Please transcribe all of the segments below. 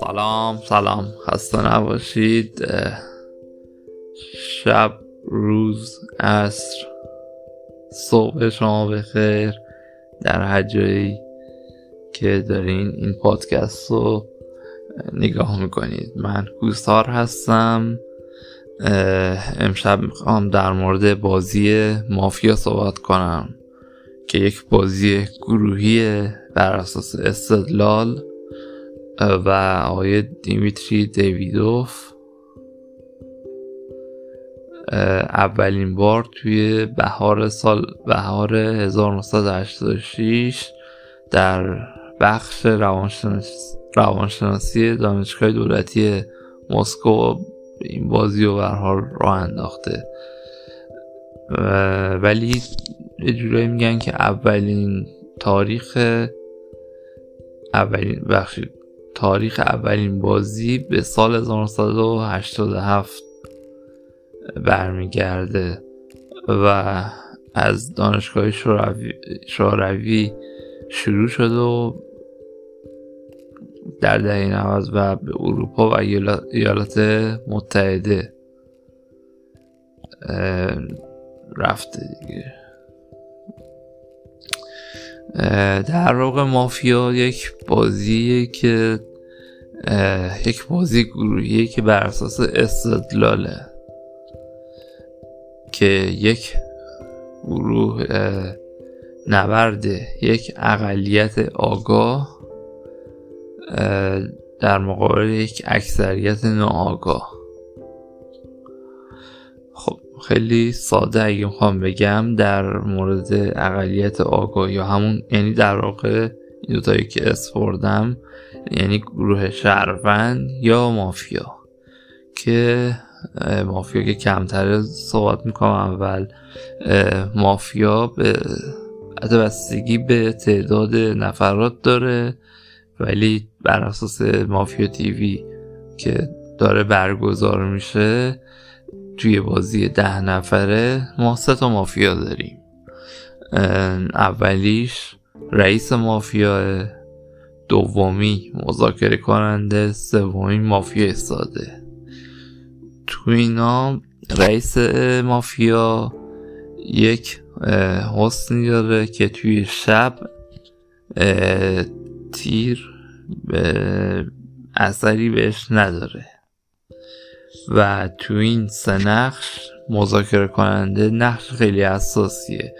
سلام سلام. خسته نباشید. شب روز عصر. صبح شما بخیر. در هر که دارین این پادکست رو نگاه می‌کنید. من گوستار هستم. امشب می‌خوام در مورد بازی مافیا صحبت کنم. که یک بازی گروهی بر اساس استدلال و آقای دیمیتری دیویدوف اولین بار توی بهار سال بهار 1986 در بخش روانشناسی, دانشگاه دولتی مسکو این بازی رو حال راه انداخته. ولی یه میگن که اولین تاریخ اولین بخشی تاریخ اولین بازی به سال 1987 برمیگرده و از دانشگاه شوروی شروع شده و در دهه 90 و به اروپا و ایالات متحده رفته دیگه. در واقع مافیا یک بازیه که یک بازی گروهیه که بر اساس استدلاله که یک گروه نبرد یک اقلیت آگاه در مقابل یک اکثریت ناآگاه. خب خیلی ساده اگه می‌خوام بگم در مورد اقلیت آگاه یا همون یعنی در واقع این دوتایی که اسپردم یعنی گروه شهروند یا مافیا. که مافیا که کمتر صحبت می‌کنم اول. مافیا به بستگی به تعداد نفرات داره ولی بر اساس مافیا تیوی که داره برگزار میشه توی بازی ده نفره ما سه تا مافیا داریم. اولیش رئیس مافیا دومی مذاکره کننده سومی مافیا ساده تو اینا رئیس مافیا یک حسنی داره که توی شب تیر اثری بهش نداره. و تو این سه نقش مذاکره کننده نقش خیلی اساسیه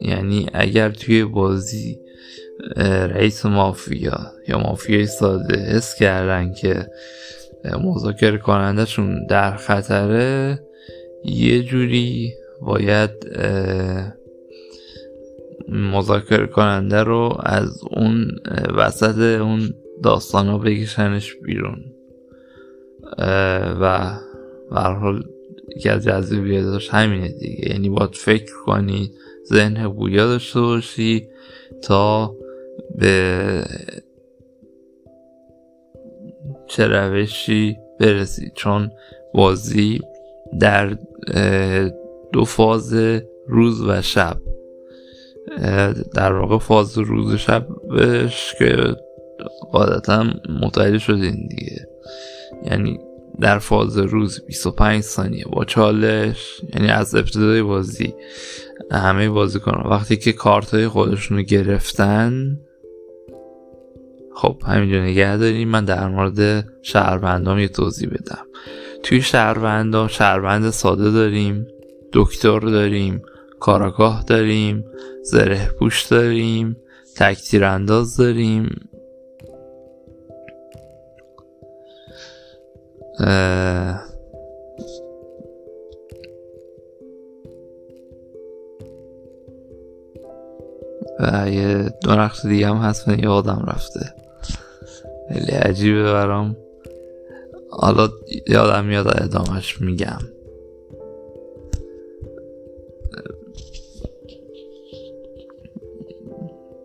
یعنی اگر توی بازی رئیس مافیا یا مافیای ساده حس کردن که مذاکره کنندهشون در خطره یه جوری باید مذاکره کننده رو از اون وسط اون داستان ها بکشنش بیرون. و حال یکی از جذابیتاش همینه دیگه. یعنی باید فکر کنی ذهن بویا داشته باشی تا به چه روشی برسی. چون بازی در دو فاز روز و شب. در واقع فاز روز و شبش که قاعدتا متوجه شدین دیگه. یعنی در فاز روز 25 ثانیه با چالش یعنی از ابتدای بازی همه بازی کنن وقتی که کارت های خودشون رو گرفتن خب همینجا نگه داریم من در مورد شهروندام یه توضیح بدم. توی شهروندام شهروند ساده داریم دکتر داریم کاراگاه داریم زره پوش داریم تکتیر انداز داریم. و یه دو نقش دیگه هم هست من یادم رفته. خیلی عجیبه برام. حالا یادم میاد ادامهش میگم.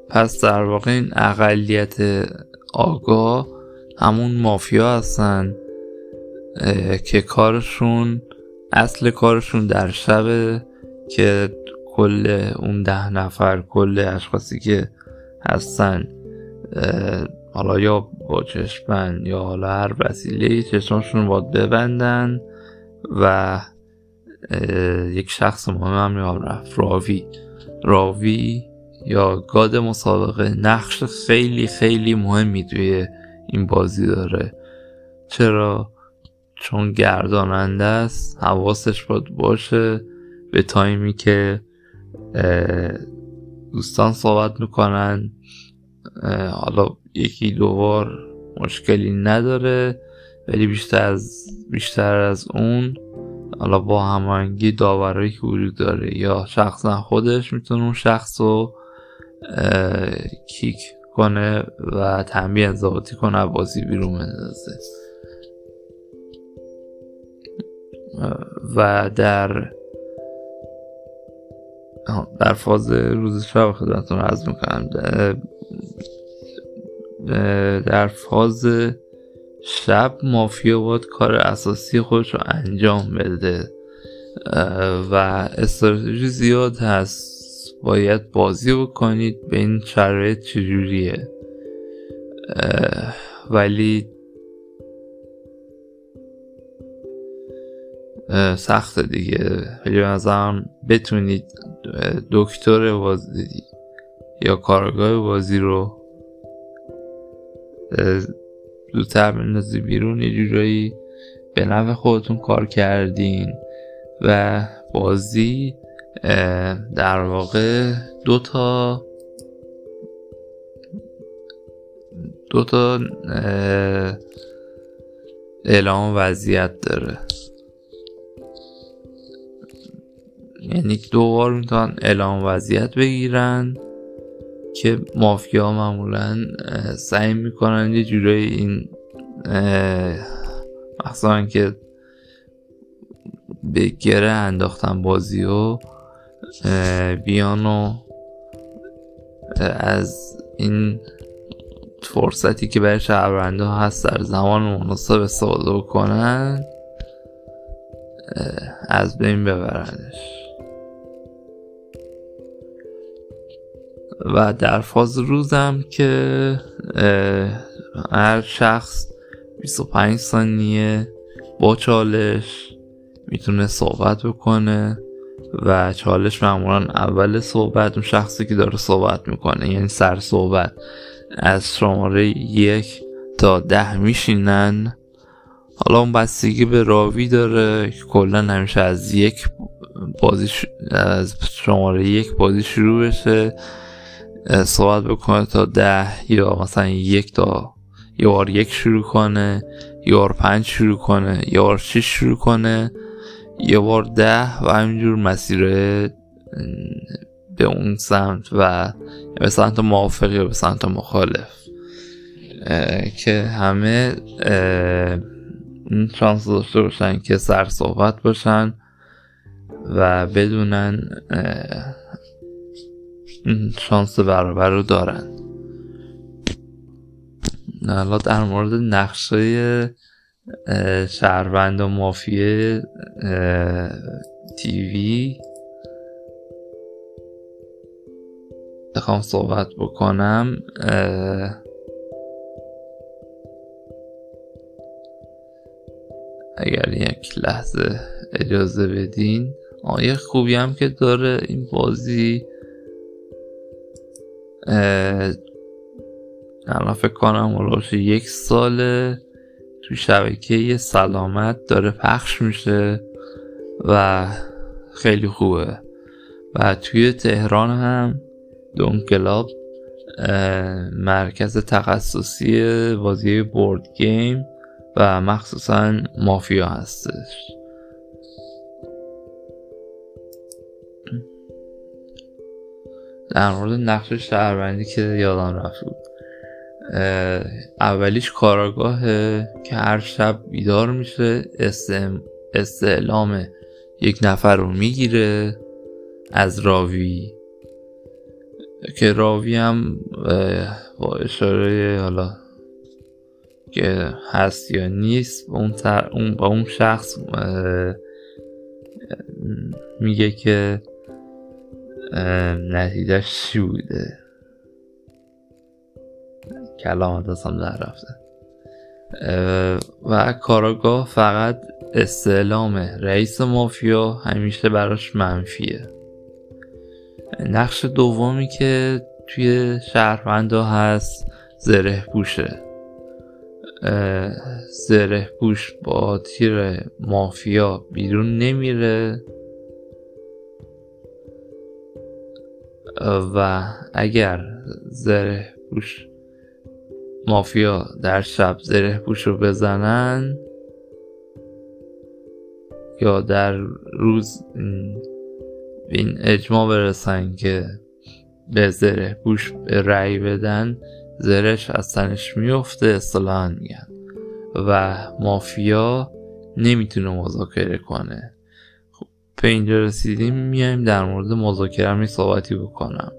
پس در واقع این اقلیت آگاه همون مافیا هستن. که کارشون اصل کارشون در شب که کل اون ده نفر کل اشخاصی که هستن حالا یا با چشمن یا حالا هر وسیله چشمشون باید ببندن و یک شخص مهم هم یا رفت راوی. راوی یا گاد مسابقه نقش خیلی خیلی مهمی توی این بازی داره. چرا؟ چون گرداننده است حواسش باید باشه. به تایمی که دوستان صحبت می‌کنن حالا یکی دو بار مشکلی نداره ولی بیشتر از بیشتر از اون حالا با هماهنگی داورایی که وجود داره یا شخصا خودش می‌تونه اون شخص رو کیک کنه و تنبیه انضباطی کنه بازی بیرون بندازه. و در در فاز روز شب خدمتتون عرض می‌کنم. در فاز شب مافیا باید کار اساسی خودش رو انجام بده. و استراتژی زیاد هست. باید بازی بکنید. به این شرایط چجوریه؟ ولی سخته دیگه. ولی نظرم بتونید دکتر بازی یا کارگاه بازی رو زودتر بندازی بیرون یه جورایی به نفع خودتون کار کردین و بازی در واقع دو تا دو تا اعلام وضعیت داره. یعنی دو بار می‌تونن اعلام وضعیت بگیرن که مافیا معمولا سعی می‌کنن یه جورایی این مثلا که به گره انداختن بازی و بیان و از این فرصتی که برای شهرونده هست در زمان مناسب استفاده کنن از بین ببرنش. و در فاز روزم که هر شخص 25 ثانیه با چالش می‌تونه صحبت بکنه و چالش معمولا اول صحبت اون شخصی که داره صحبت می‌کنه یعنی سر صحبت. از شماره یک تا ده میشینن. حالا اون بستگی به راوی داره که کلا همیشه از یک بازی از شماره یک بازی شروع بشه. صحبت بکنه تا ده یا مثلا یک تا یه بار یک شروع کنه یه بار پنج شروع کنه یه بار شش شروع کنه یه بار ده و همینجور مسیر به اون سمت و به سمت موافق یا به سمت مخالف. که همه این شانس داشته باشن که سر صحبت باشن و بدونن شانس برابر رو دارن. حالا در مورد نقشه شهروند و مافیه تیوی. بخوام صحبت بکنم. اگر یک لحظه اجازه بدین. آیه خوبی هم که داره این بازی. الان فکر کنم ولوش یک ساله تو شبکه سلامت داره پخش میشه و خیلی خوبه. و توی تهران هم دون کلاب مرکز تخصصی بازی بورد گیم و مخصوصا مافیا هستش. در مورد نقش شهروندی که یادم رفت بود. اولیش کاراگاهه که هر شب بیدار میشه استعلام یک نفر رو می‌گیره از راوی. که راوی هم با اشاره حالا که هست یا نیست با اون, اون, با اون شخص میگه که نتیجهش چی بوده؟ کلام دستم در رفته. و کاراگاه فقط استعلام رئیس مافیا همیشه براش منفیه. نقش دومی که توی شهروندا هست زره پوشه زره پوش با تیر مافیا بیرون نمیره. و اگر زره پوش مافیا در شب زره پوش رو بزنن یا در روز این اجماع برسن که به زره پوش رأی بدن زرش از تنش میفته اصطلاحا میگن. و مافیا نمی‌تونه مذاکره کنه. به اینجا رسیدیم میایم در مورد مذاکره می صحبتی بکنم.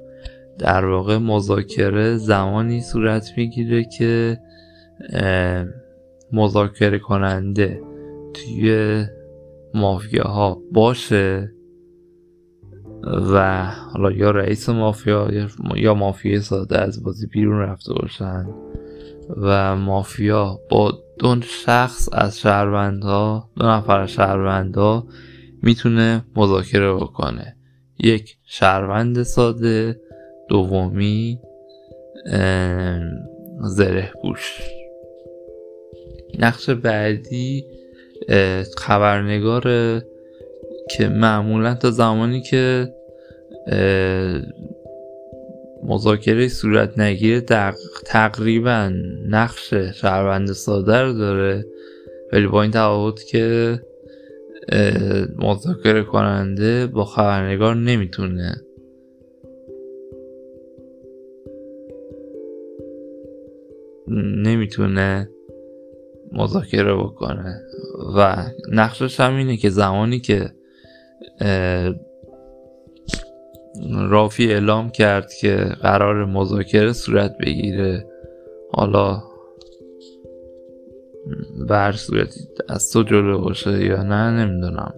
در واقع مذاکره زمانی صورت می‌گیره که مذاکره کننده توی مافیاها باشه و حالا یا رئیس مافیا یا مافیا ساده از بازی بیرون رفته باشن و مافیا با دو شخص از شهروندها دو نفر شهروندها می‌تونه مذاکره بکنه. یک شهروند ساده. دومی زره پوش. نقش بعدی خبرنگار که معمولا تا زمانی که مذاکره صورت نگیره تقریبا نقش شهروند ساده رو داره. ولی با این تفاوت که مذاکره کننده با خبرنگار نمی‌تونه. نمی‌تونه مذاکره بکنه. و نقشش هم اینه که زمانی که رافی اعلام کرد که قرار مذاکره صورت بگیره حالا بر صورتی از تو جلو باشه یا نه نمی‌دونم.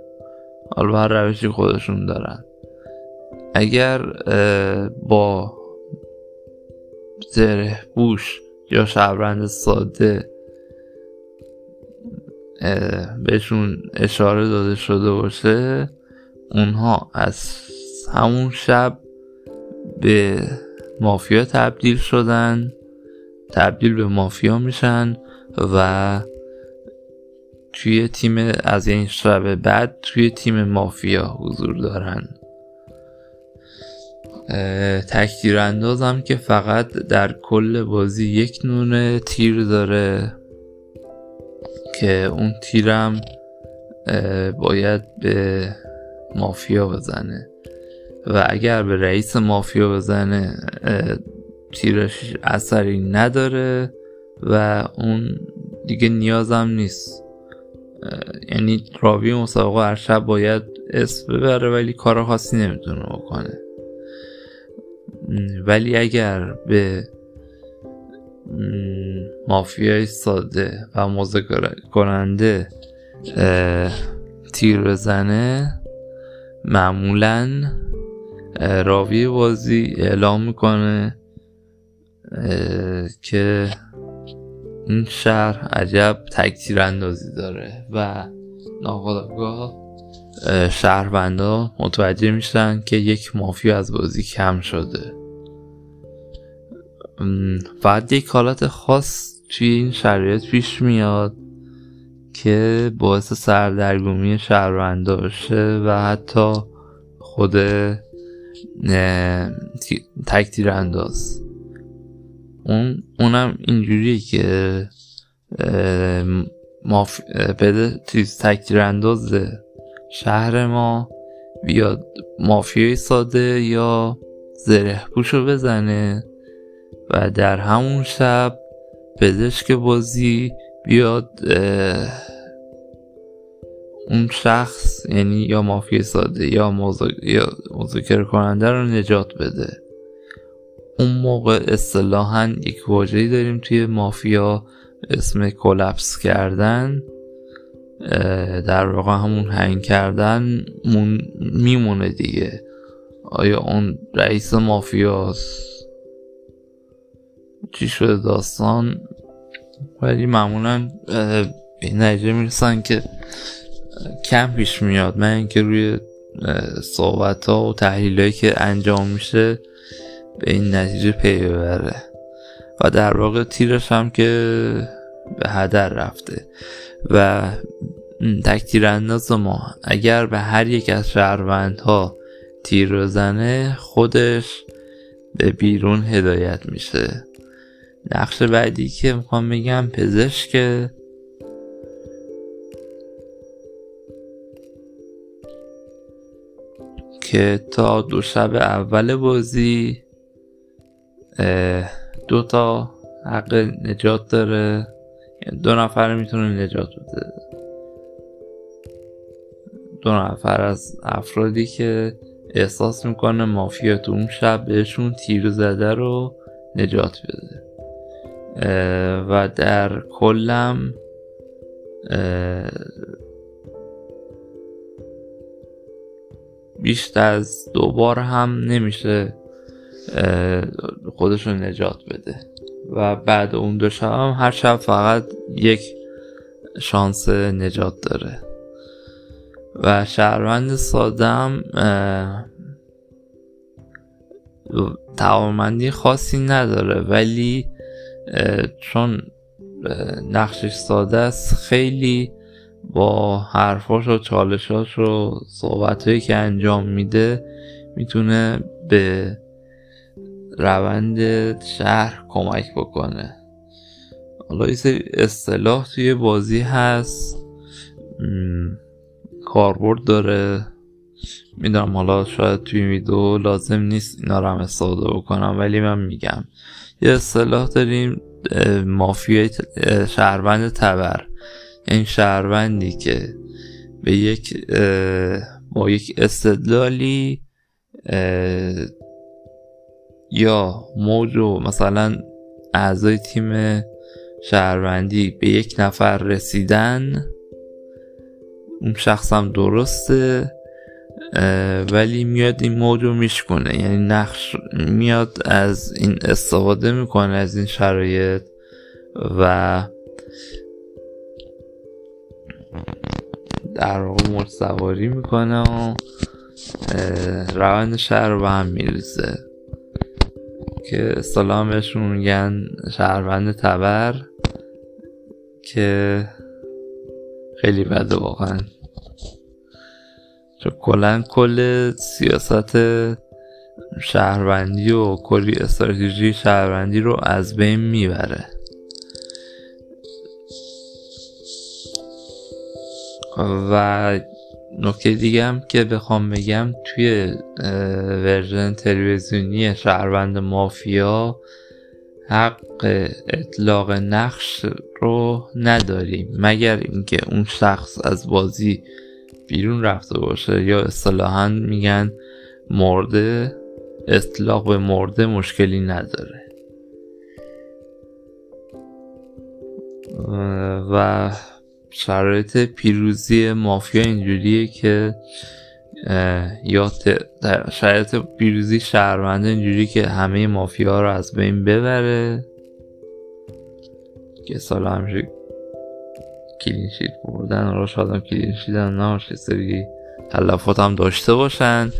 حالا هر روشی خودشون دارن. اگر با زره بوش یا شبرند ساده بهشون اشاره داده شده باشه اونها از همون شب به مافیا تبدیل شدن تبدیل به مافیا میشن. و توی تیم از این شب بعد توی تیم مافیا حضور دارن. تکتیر اندازم که فقط در کل بازی یک نونه تیر داره که اون تیرم باید به مافیا بزنه. و اگر به رئیس مافیا بزنه تیرش اثری نداره. و اون دیگه نیازم نیست. یعنی راوی مسابقه هر شب باید اسم ببره ولی کار خاصی نمی‌تونه بکنه. ولی اگر به مافیای ساده و مذاکره کننده تیر بزنه معمولا راوی بازی اعلام می‌کنه که این شهر عجب تکتیر اندازی داره و ناخداگاه شهروندا متوجه میشن که یک مافیا از بازی کم شده. بعد یک حالت خاص توی این شرایط پیش میاد که باعث سردرگمی شهروندا بشه و حتی خود تک تیر انداز اون اونم اینجوریه که ماف... بده تیز تک انداز شهر ما بیاد مافیای ساده یا زره پوشو بزنه و در همون شب پزشک بازی بیاد اون شخص یعنی یا مافیا ساده یا, مذاکره کننده رو نجات بده. اون موقع اصطلاحا یک واجهی داریم توی مافیا اسم کلپس کردن در واقع همون هنگ کردن میمونه دیگه. آیا اون رئیس مافیاست؟ چی شده داستان؟ ولی معمولا به نتیجه می‌رسن که کم پیش میاد. من اینکه روی صحبت ها و تحلیل که انجام میشه به این نتیجه پی ببره و در واقع تیرش هم که به هدر رفته. و تکتیر انداز ما اگر به هر یک از شهروندها تیر بزنه خودش به بیرون هدایت میشه. نقش بعدی که می‌خوام بگم پزشک. که تا دو شب اول بازی دو تا حق نجات داره. یعنی دو نفر می‌تونه نجات بده. دو نفر از افرادی که احساس می‌کنه مافیا تو اون شب بهشون تیر زده رو نجات بده. و در کلم بیشتر از دو بار هم نمیشه خودشون نجات بده. و بعد اون دو شب هم هر شب فقط یک شانس نجات داره. و شهروند سادم توامندی خاصی نداره. ولی چون نقشش ساده است خیلی با حرفاش و چالشاش و صحبتهایی که انجام میده می‌تونه به روند شهر کمک بکنه. حالا یه اصطلاح توی بازی هست. کاربرد داره. می‌دونم حالا شاید توی ویدیو لازم نیست اینا رو هم استفاده بکنم ولی من میگم. یه اصطلاح داریم مافیای شهروند تبر. این شهروندی که به یک با یک استدلالی یا موج مثلا اعضای تیم شهروندی به یک نفر رسیدن اون شخص هم درسته ولی میاد این موج رو میشکنه یعنی نقش میاد از این استفاده می‌کنه از این شرایط و در واقع مرد سواری می‌کنه و روند شهر رو به هم میریزه. که سلامشون میگن شهروند تبر که خیلی بده واقعا. چون کلا کل سیاست شهروندی و کلی استراتژی شهروندی رو از بین می‌بره. و نکته دیگه هم که بخوام بگم توی ورژن تلویزیونی شهروند مافیا حق اطلاق نقش رو نداریم. مگر اینکه اون شخص از بازی بیرون رفته باشه یا اصطلاحا میگن مرده اطلاق به مرده مشکلی نداره. و شرایط پیروزی مافیا اینجوریه که یا شرایط پیروزی شهروند اینجوری که همه مافیا رو از بین ببره. که سال همیشه کلینشیت بردن رو شاید هم کلینشیت هم سری تلفات هم داشته باشن.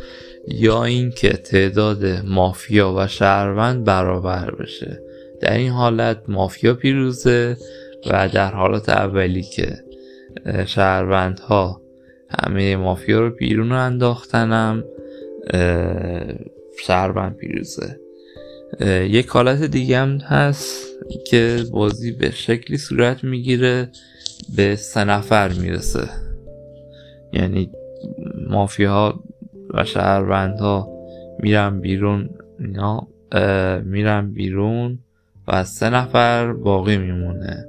یا اینکه تعداد مافیا و شهروند برابر بشه. در این حالت مافیا پیروزه و در حالت اولی که شهروندها. همه مافیا رو بیرون انداختنم. شهروند پیروزه. یک حالت دیگه هم هست که بازی به شکلی صورت می‌گیره به سه نفر می‌رسه. یعنی مافیا و شهروندها میرن بیرون. اینا میرن بیرون و سه نفر باقی میمونه.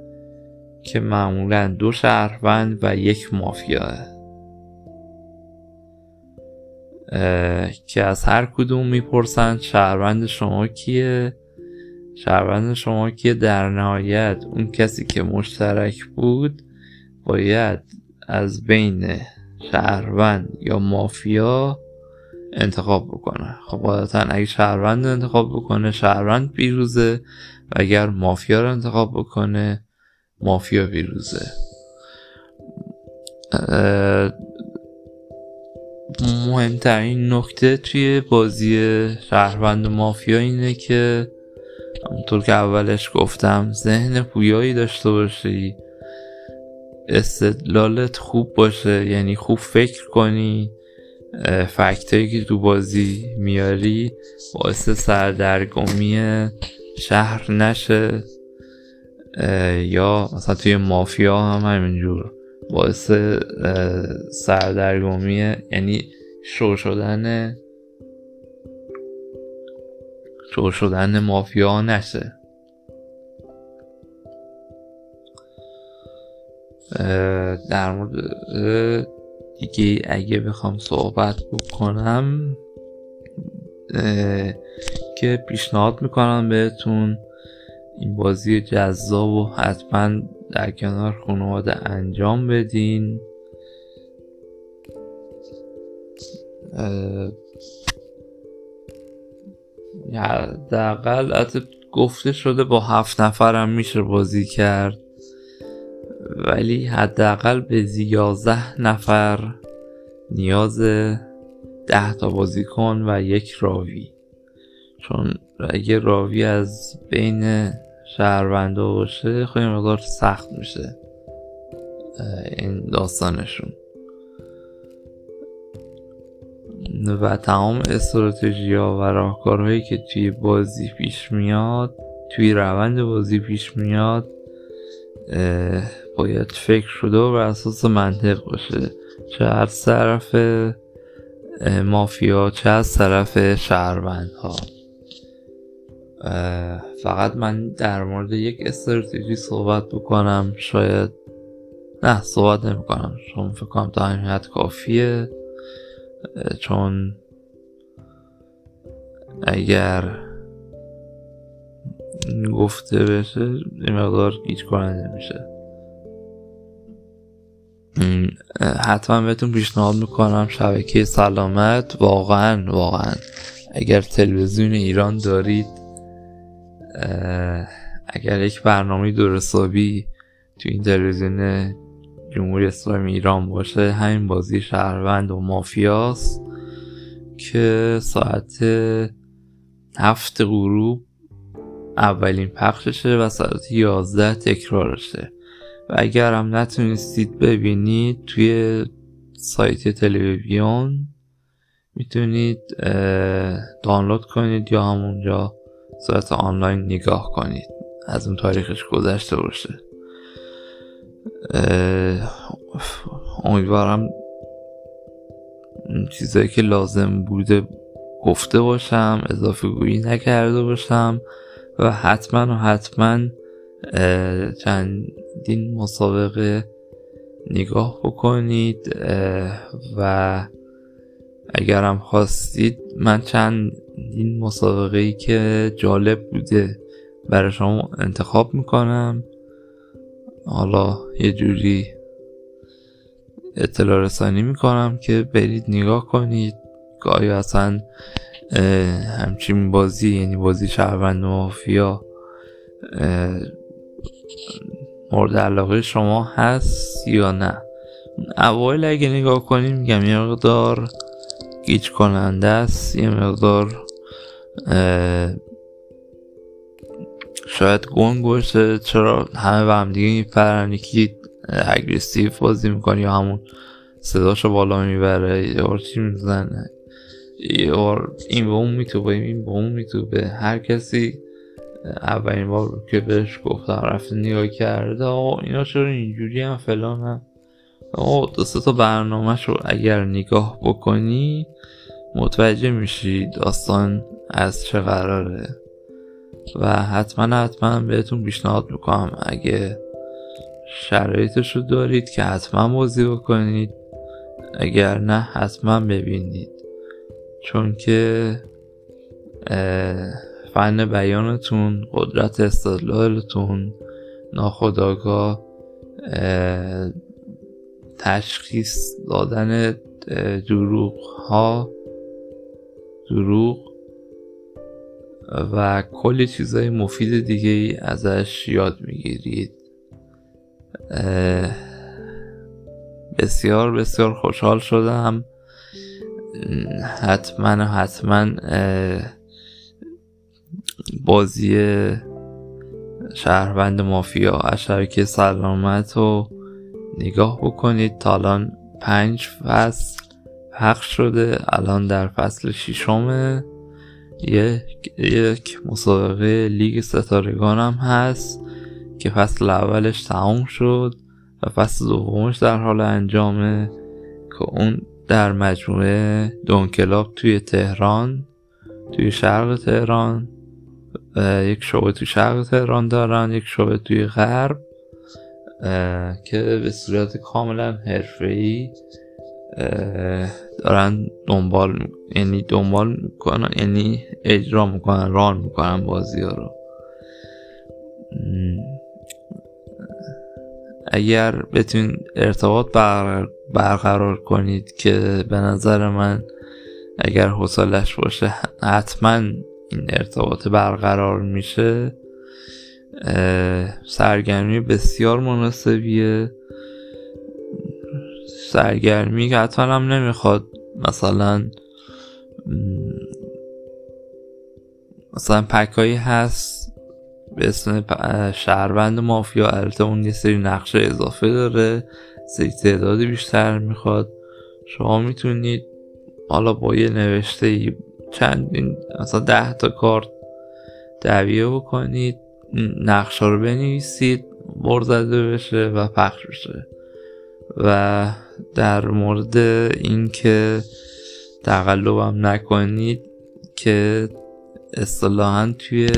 که معمولا دو شهروند و یک مافیاه که از هر کدوم می‌پرسن شهروند شما کیه؟ شهروند شما کیه در نهایت اون کسی که مشترک بود باید از بین شهروند یا مافیا انتخاب بکنه. خب قاعدتا اگه شهروند انتخاب بکنه شهروند پیروزه. و اگر مافیا رو انتخاب بکنه مافیا پیروزه مهمترین نکته توی بازی شهروند و مافیا اینه که همونطور که اولش گفتم ذهن پویایی داشته باشی. استدلالت خوب باشه یعنی خوب فکر کنی. فکتایی که تو بازی میاری باعث سردرگمی شهر نشه. یا مثلا توی مافیا هم همینجور. باعث سردرگمی یعنی شو شدن شو شدن مافیا نشه. در مورد دیگه اگه بخوام صحبت بکنم که پیشنهاد می‌کنم بهتون این بازی جذاب و حتما در کنار خانواده انجام بدین. حداقل گفته شده با هفت نفرم میشه بازی کرد. ولی حداقل به یازده نفر نیاز ده تا بازیکن و یک راوی. چون اگه راوی از بین شهرونده باشه خیلی مقدار سخت میشه این داستانشون. و تمام استراتژی ها و راهکارهایی که توی بازی پیش میاد توی روند بازی پیش میاد باید فکر شده و بر اساس منطق باشه. چه از طرف مافیا چه از طرف شهروند ها فقط من در مورد یک استراتژی صحبت بکنم. شاید نه صحبت نمی کنم چون فکر کنم تا همین حد کافیه. چون اگر گفته بشه این مقدار گیج کننده میشه حتما بهتون پیشنهاد می‌کنم. شبکه سلامت واقعا واقعا. اگر تلویزیون ایران دارید اگر یک برنامه درستابی تو این تلویزیون جمهوری اسلامی ایران باشه همین بازی شهروند و مافیاست که ساعت هفت غروب اولین پخششه و ساعت یازده تکرارشه. و اگر هم نتونستید ببینید توی سایت تلویزیون می‌تونید دانلود کنید یا همونجا صورت آنلاین نگاه کنید. از اون تاریخش گذشته باشه. امیدوارم چیزایی که لازم بوده گفته باشم اضافه گویی نکرده باشم و حتما و حتما چندین مسابقه نگاه بکنید. و اگرم خواستید من چندین مسابقه ای که جالب بوده. برای شما انتخاب می‌کنم. حالا یه جوری اطلاع رسانی می‌کنم که برید نگاه کنید. گاهی اصلا همچین بازی یعنی بازی شهروند مافیا مورد علاقه شما هست یا نه. اوایل اگه نگاه کنیم میگم یه مقدار گیج کننده است. یه مقدار شاید گنگ باشه. چرا همه به هم دیگه میپرن؟ یکی اگریسیو بازی می‌کنه یا همون صداشو بالا می‌بره. یا چی می‌زنه؟ یا این به اون میتوبه این به اون میتوبه. هر کسی اولین بار که بهش گفتم رفته نگاه کرده آقا اینا چرا اینجوری هم فلان هم آقا دو تا برنامه رو اگر نگاه بکنی متوجه میشی داستان از چه قراره؟ و حتما حتما بهتون پیشنهاد می‌کنم. اگه شرایطش رو دارید که حتما بازی بکنید اگر نه حتما ببینید. چون که فن بیانتون قدرت استدلالتون ناخداگاه تشخیص دادن دروغ ها دروغ و کلی چیزای مفید دیگه ای ازش یاد می‌گیرید. بسیار بسیار خوشحال شدم. حتما حتما بازی شهروند مافیا شبکه سلامت رو نگاه بکنید. تا الان پنج فصل. پخش شده. الان در فصل ششمه. یک, یک. مسابقه لیگ ستارگان هم هست که فصل اولش تموم شد و فصل دومش در حال انجامه که اون در مجموعه دونکلاب توی تهران توی شرق تهران یک شعبه توی شرق تهران دارن یک شعبه توی غرب که به صورت کاملا حرفه‌ای دارن دنبال یعنی دنبال می‌کنن یعنی اجرا می‌کنن ران می‌کنن بازی ها رو. اگر بتونید ارتباط برقرار کنید که به نظر من اگر حوصلش باشه حتما این ارتباط برقرار میشه. سرگرمی بسیار مناسبیه. سرگرمی که حتما هم نمی‌خواد. مثلا مثلا پکایی هست به اسم شهروند مافیا البته اون یه سری نقشه اضافه داره سری تعدادی بیشتر می‌خواد. شما می‌تونید حالا با یه نوشته چندین مثلا ده تا کارت دعویه بکنید نقشه رو بنویسید برزده بشه و پخش بشه. و در مورد اینکه تقلبم نکنید که اصطلاحا توی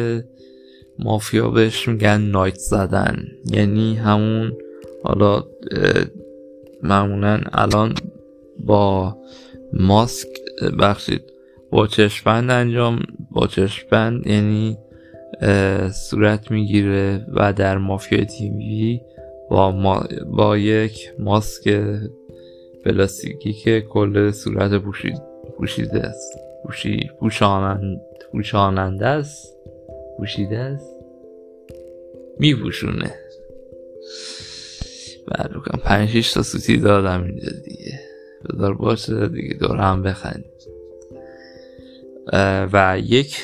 مافیا بهش میگن نایت زدن. یعنی همون حالا معمولا الان با ماسک بخشید با چشمند انجام با چشمند یعنی صورت می‌گیره و در مافیا تیوی با, ما با یک ماسک پلاستیکی که کل صورت پوشید پوشیده است. پوشی پوشانند پوشاننده است. پوشیده است. میپوشونه. بعد بکنم پنج تا سوتی دادم اینجا دیگه. بذار باشه دیگه دور هم بخند و یک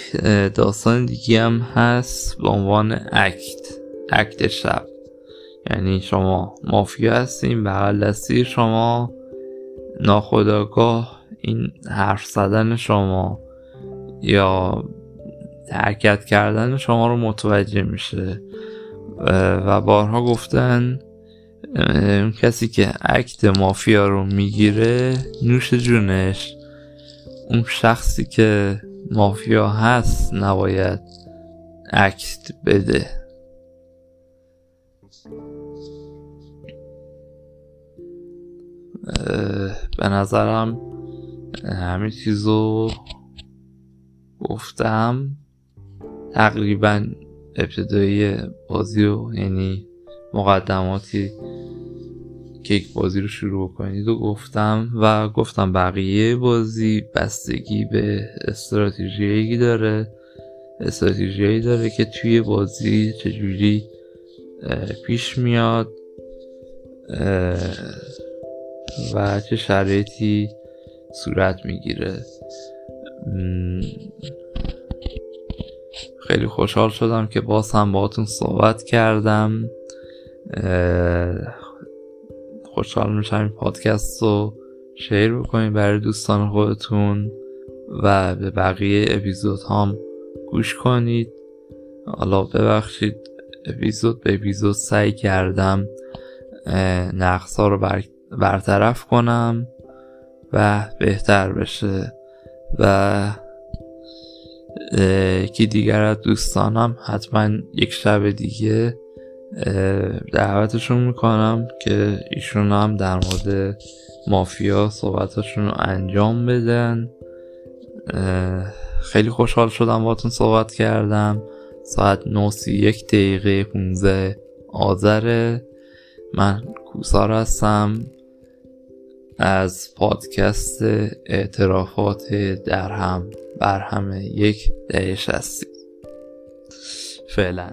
داستان دیگه هم هست به عنوان اکت. اکت شب. یعنی شما مافیا هستیم بغل دستی شما ناخداگاه این حرف زدن شما یا حرکت کردن شما رو متوجه میشه. و بارها گفتن اون کسی که عکت مافیا رو می‌گیره نوش جونش. اون شخصی که مافیا هست نباید عکت بده. به نظرم همین چیزو گفتم. تقریبا ابتدایی بازی و یعنی مقدماتی که یک بازی رو شروع کنید و گفتم و گفتم بقیه بازی بستگی به استراتژیایی داره. استراتژیایی داره که توی بازی چجوری پیش میاد. و چه شرایطی صورت می‌گیره. خیلی خوشحال شدم که باز هم باهاتون صحبت کردم. خوشحال میشم این پادکست رو شیر بکنید برای دوستان خودتون و به بقیه اپیزود هم گوش کنید. حالا ببخشید اپیزود به اپیزود سعی کردم نقص ها رو برطرف کنم و بهتر بشه. و یکی دیگر از دوستانم حتما یک شب دیگه دعوتشون می‌کنم که ایشون هم در مورد مافیا صحبتاشون رو انجام بدن. خیلی خوشحال شدم باتون صحبت کردم. ساعت نوسی یک دقیقه 15 آذره. من کوسار هستم. از پادکست اعترافات در هم بر همه یک دهش هستید. فعلا.